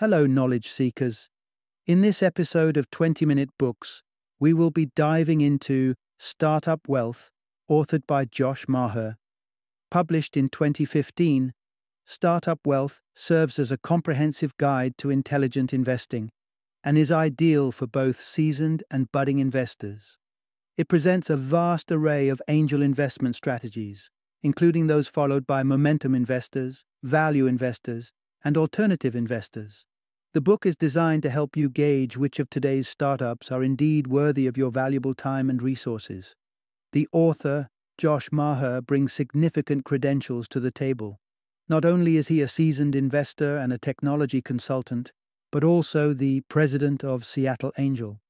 Hello, knowledge seekers. In this episode of 20 Minute Books, we will be diving into Startup Wealth, authored by Josh Maher. Published in 2015, Startup Wealth serves as a comprehensive guide to intelligent investing and is ideal for both seasoned and budding investors. It presents a vast array of angel investment strategies, including those followed by momentum investors, value investors, and alternative investors. The book is designed to help you gauge which of today's startups are indeed worthy of your valuable time and resources. The author, Josh Maher, brings significant credentials to the table. Not only is he a seasoned investor and a technology consultant, but also the president of Seattle Angel.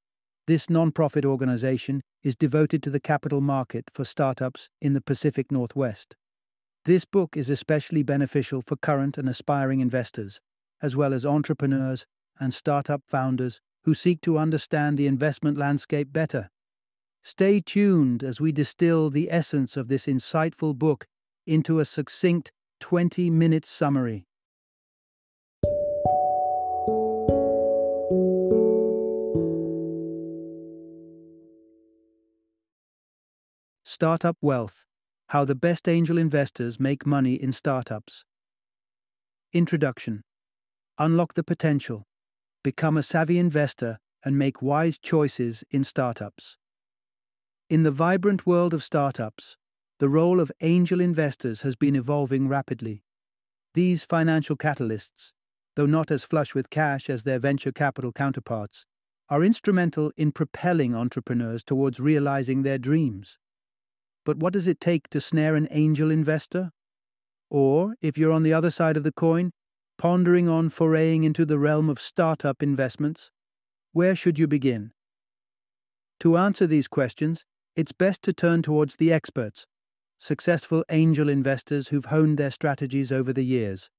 This nonprofit organization is devoted to the capital market for startups in the Pacific Northwest. This book is especially beneficial for current and aspiring investors, as well as entrepreneurs and startup founders who seek to understand the investment landscape better. Stay tuned as we distill the essence of this insightful book into a succinct 20 minute summary. Startup Wealth How the Best Angel Investors Make Money in Startups. Introduction Unlock the Potential. Become a savvy investor and make wise choices in startups. In the vibrant world of startups, the role of angel investors has been evolving rapidly. These financial catalysts, though not as flush with cash as their venture capital counterparts, are instrumental in propelling entrepreneurs towards realizing their dreams. But what does it take to snare an angel investor? Or, if you're on the other side of the coin, pondering on foraying into the realm of startup investments, where should you begin? To answer these questions, it's best to turn towards the experts, successful angel investors who've honed their strategies over the years.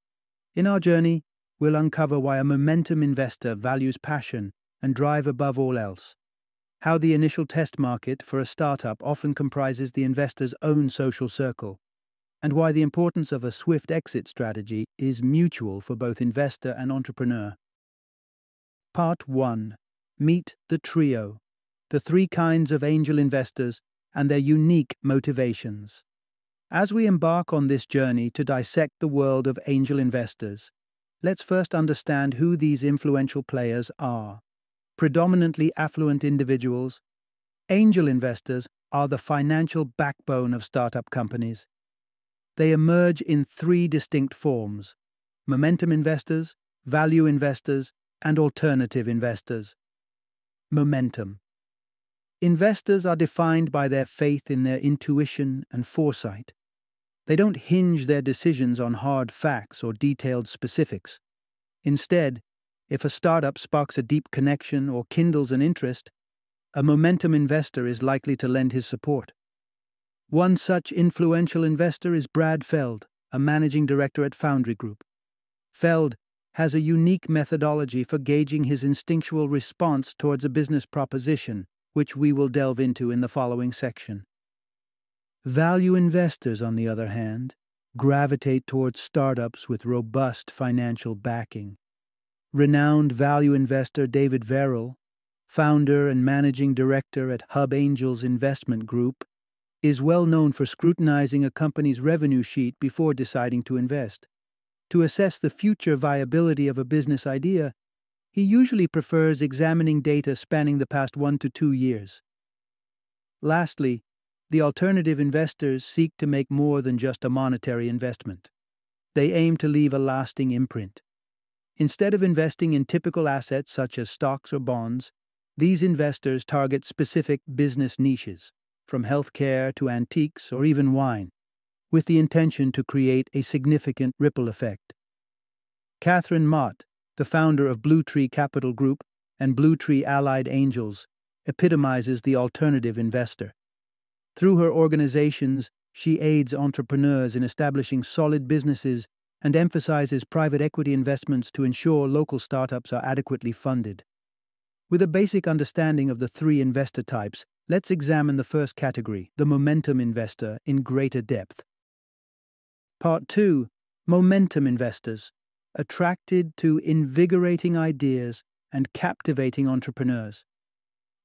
In our journey, we'll uncover why a momentum investor values passion and drive above all else how the initial test market for a startup often comprises the investor's own social circle, and why the importance of a swift exit strategy is mutual for both investor and entrepreneur. Part 1 Meet the Trio The Three Kinds of Angel Investors and Their Unique Motivations. As we embark on this journey to dissect the world of angel investors, let's first understand who these influential players are predominantly affluent individuals, angel investors are the financial backbone of startup companies. They emerge in three distinct forms momentum investors, value investors, and alternative investors. Momentum. Investors are defined by their faith in their intuition and foresight. They don't hinge their decisions on hard facts or detailed specifics. Instead, if a startup sparks a deep connection or kindles an interest, a momentum investor is likely to lend his support. One such influential investor is Brad Feld, a managing director at Foundry Group. Feld has a unique methodology for gauging his instinctual response towards a business proposition, which we will delve into in the following section. Value investors, on the other hand, gravitate towards startups with robust financial backing. Renowned value investor David Verrill, founder and managing director at Hub Angels Investment Group, is well known for scrutinizing a company's revenue sheet before deciding to invest. To assess the future viability of a business idea, he usually prefers examining data spanning the past one to two years. Lastly, the alternative investors seek to make more than just a monetary investment. They aim to leave a lasting imprint. Instead of investing in typical assets such as stocks or bonds, these investors target specific business niches, from healthcare to antiques or even wine, with the intention to create a significant ripple effect. Catherine Mott, the founder of Blue Tree Capital Group and Blue Tree Allied Angels, epitomizes the alternative investor. Through her organizations, she aids entrepreneurs in establishing solid businesses and emphasizes private equity investments to ensure local startups are adequately funded. With a basic understanding of the three investor types, let's examine the first category, the momentum investor, in greater depth. Part 2 Momentum Investors attracted to invigorating ideas and captivating entrepreneurs.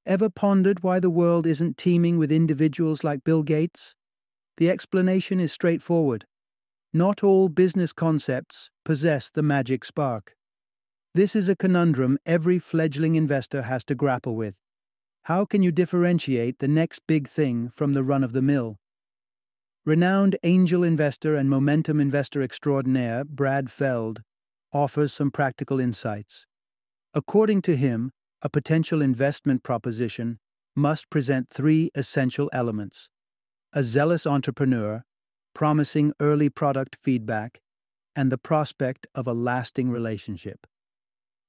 Ever pondered why the world isn't teeming with individuals like Bill Gates? The explanation is straightforward. Not all business concepts possess the magic spark. This is a conundrum every fledgling investor has to grapple with. How can you differentiate the next big thing from the run of the mill? Renowned angel investor and momentum investor extraordinaire Brad Feld offers some practical insights. According to him, a potential investment proposition must present three essential elements a zealous entrepreneur, promising early product feedback, and the prospect of a lasting relationship.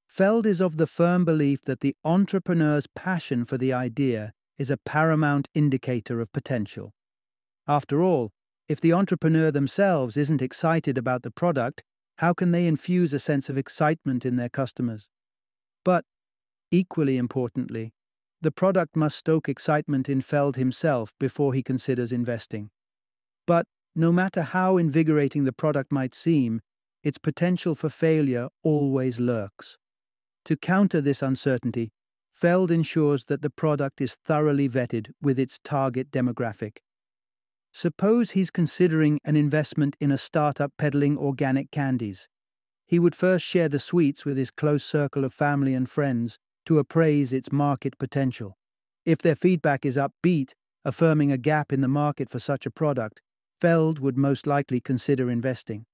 Feld is of the firm belief that the entrepreneur's passion for the idea is a paramount indicator of potential. After all, if the entrepreneur themselves isn't excited about the product, how can they infuse a sense of excitement in their customers? But, equally importantly, the product must stoke excitement in Feld himself before he considers investing. But, no matter how invigorating the product might seem, its potential for failure always lurks. To counter this uncertainty, Feld ensures that the product is thoroughly vetted with its target demographic. Suppose he's considering an investment in a startup peddling organic candies. He would first share the sweets with his close circle of family and friends to appraise its market potential. If their feedback is upbeat, affirming a gap in the market for such a product, Feld would most likely consider investing.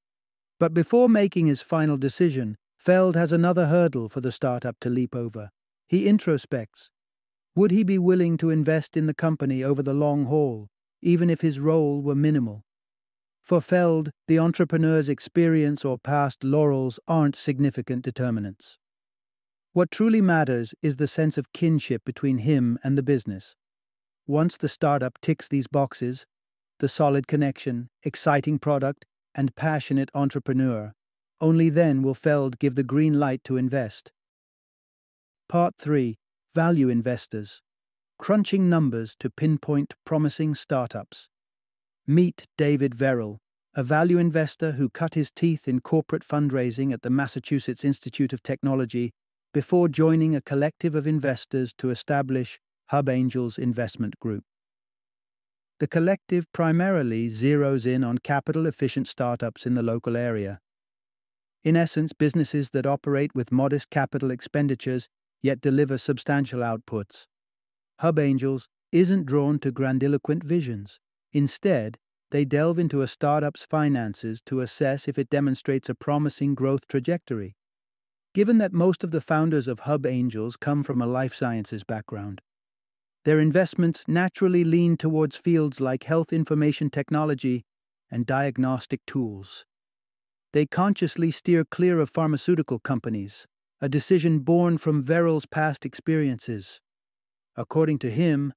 But before making his final decision, Feld has another hurdle for the startup to leap over. He introspects. Would he be willing to invest in the company over the long haul, even if his role were minimal. For Feld, the entrepreneur's experience or past laurels aren't significant determinants. What truly matters is the sense of kinship between him and the business. Once the startup ticks these boxes the solid connection, exciting product, and passionate entrepreneur only then will Feld give the green light to invest. Part 3 Value Investors crunching numbers to pinpoint promising startups. Meet David Verrill, a value investor who cut his teeth in corporate fundraising at the Massachusetts Institute of Technology before joining a collective of investors to establish Hub Angels Investment Group. The collective primarily zeroes in on capital efficient startups in the local area. In essence, businesses that operate with modest capital expenditures yet deliver substantial outputs. Hub Angels isn't drawn to grandiloquent visions. Instead, they delve into a startup's finances to assess if it demonstrates a promising growth trajectory. Given that most of the founders of Hub Angels come from a life sciences background, their investments naturally lean towards fields like health information technology and diagnostic tools. They consciously steer clear of pharmaceutical companies, a decision born from Verrill's past experiences. According to him,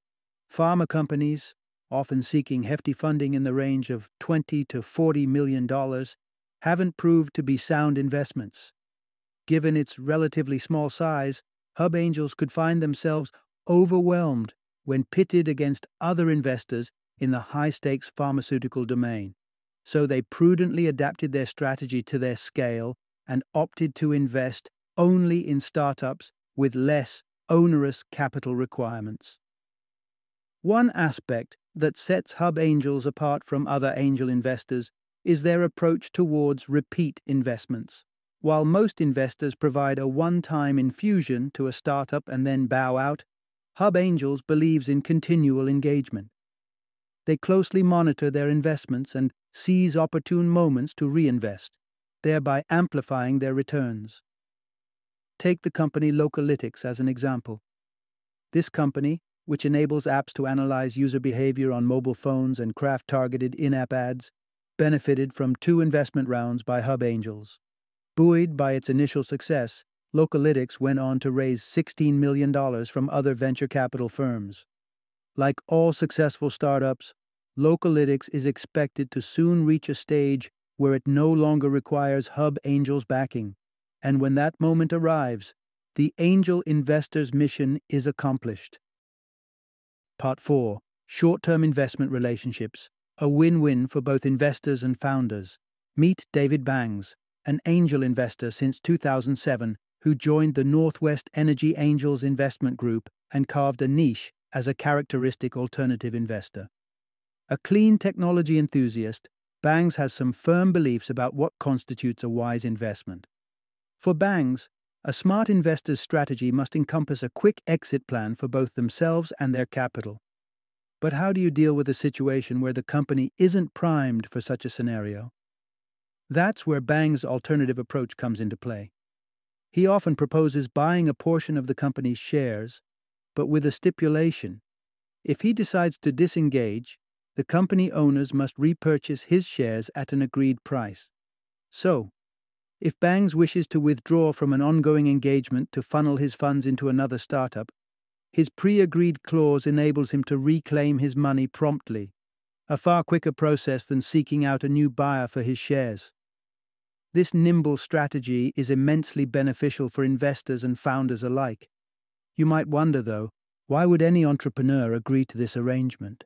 pharma companies, often seeking hefty funding in the range of 20 to 40 million dollars, haven't proved to be sound investments. Given its relatively small size, Hub Angels could find themselves overwhelmed when pitted against other investors in the high stakes pharmaceutical domain. So they prudently adapted their strategy to their scale and opted to invest only in startups with less onerous capital requirements. One aspect that sets Hub Angels apart from other angel investors is their approach towards repeat investments. While most investors provide a one time infusion to a startup and then bow out, Hub Angels believes in continual engagement. They closely monitor their investments and seize opportune moments to reinvest, thereby amplifying their returns. Take the company Localytics as an example. This company, which enables apps to analyze user behavior on mobile phones and craft targeted in app ads, benefited from two investment rounds by Hub Angels. Buoyed by its initial success, Localytics went on to raise $16 million from other venture capital firms. Like all successful startups, Localytics is expected to soon reach a stage where it no longer requires Hub Angels backing and when that moment arrives, the angel investor's mission is accomplished. Part 4 Short term investment relationships, a win win for both investors and founders. Meet David Bangs, an angel investor since 2007 who joined the Northwest Energy Angels Investment Group and carved a niche as a characteristic alternative investor. A clean technology enthusiast, Bangs has some firm beliefs about what constitutes a wise investment. For Bangs, a smart investor's strategy must encompass a quick exit plan for both themselves and their capital. But how do you deal with a situation where the company isn't primed for such a scenario? That's where Bang's alternative approach comes into play. He often proposes buying a portion of the company's shares, but with a stipulation. If he decides to disengage, the company owners must repurchase his shares at an agreed price. So, if Bangs wishes to withdraw from an ongoing engagement to funnel his funds into another startup, his pre agreed clause enables him to reclaim his money promptly, a far quicker process than seeking out a new buyer for his shares. This nimble strategy is immensely beneficial for investors and founders alike. You might wonder, though, why would any entrepreneur agree to this arrangement?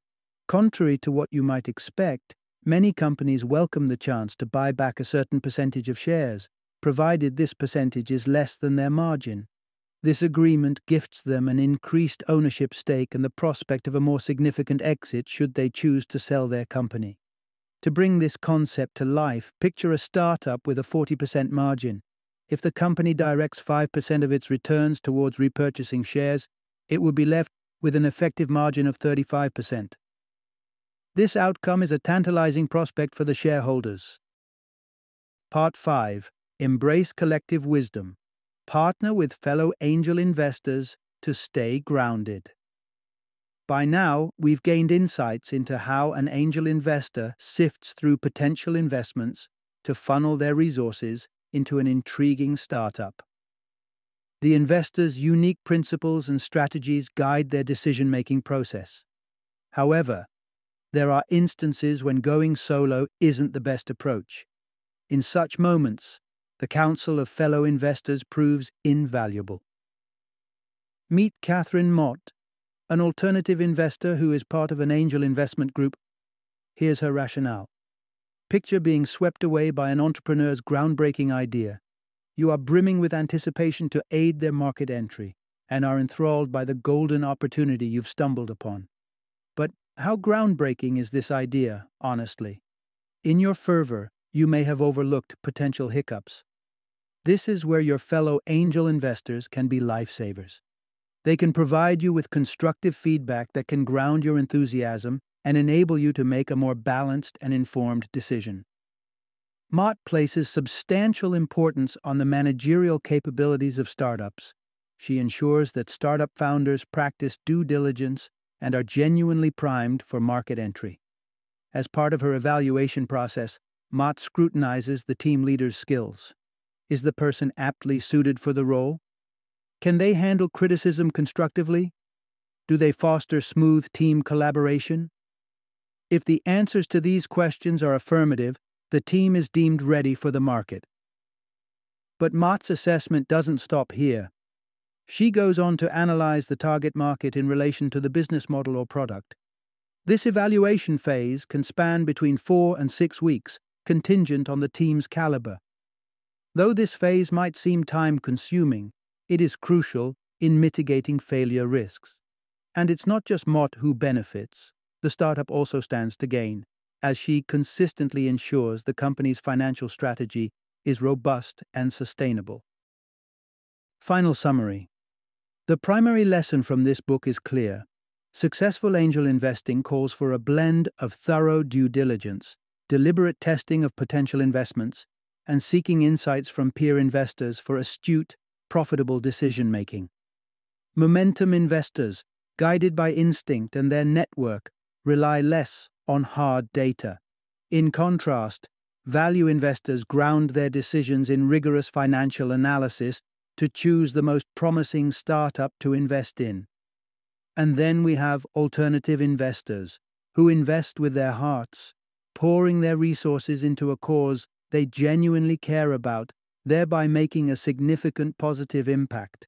Contrary to what you might expect, many companies welcome the chance to buy back a certain percentage of shares, provided this percentage is less than their margin. This agreement gifts them an increased ownership stake and the prospect of a more significant exit should they choose to sell their company. To bring this concept to life, picture a startup with a 40% margin. If the company directs 5% of its returns towards repurchasing shares, it would be left with an effective margin of 35%. This outcome is a tantalizing prospect for the shareholders. Part 5 Embrace Collective Wisdom. Partner with fellow angel investors to stay grounded. By now, we've gained insights into how an angel investor sifts through potential investments to funnel their resources into an intriguing startup. The investor's unique principles and strategies guide their decision making process. However, there are instances when going solo isn't the best approach. In such moments, the counsel of fellow investors proves invaluable. Meet Catherine Mott, an alternative investor who is part of an angel investment group. Here's her rationale. Picture being swept away by an entrepreneur's groundbreaking idea. You are brimming with anticipation to aid their market entry and are enthralled by the golden opportunity you've stumbled upon. How groundbreaking is this idea, honestly? In your fervor, you may have overlooked potential hiccups. This is where your fellow angel investors can be lifesavers. They can provide you with constructive feedback that can ground your enthusiasm and enable you to make a more balanced and informed decision. Mott places substantial importance on the managerial capabilities of startups. She ensures that startup founders practice due diligence and are genuinely primed for market entry. As part of her evaluation process, Mott scrutinizes the team leader's skills. Is the person aptly suited for the role? Can they handle criticism constructively? Do they foster smooth team collaboration? If the answers to these questions are affirmative, the team is deemed ready for the market. But Mott's assessment doesn't stop here. She goes on to analyze the target market in relation to the business model or product. This evaluation phase can span between four and six weeks, contingent on the team's caliber. Though this phase might seem time consuming, it is crucial in mitigating failure risks. And it's not just Mott who benefits, the startup also stands to gain, as she consistently ensures the company's financial strategy is robust and sustainable. Final summary The primary lesson from this book is clear. Successful angel investing calls for a blend of thorough due diligence, deliberate testing of potential investments, and seeking insights from peer investors for astute, profitable decision making. Momentum investors, guided by instinct and their network, rely less on hard data. In contrast, value investors ground their decisions in rigorous financial analysis to choose the most promising startup to invest in. And then we have alternative investors, who invest with their hearts, pouring their resources into a cause they genuinely care about thereby making a significant positive impact.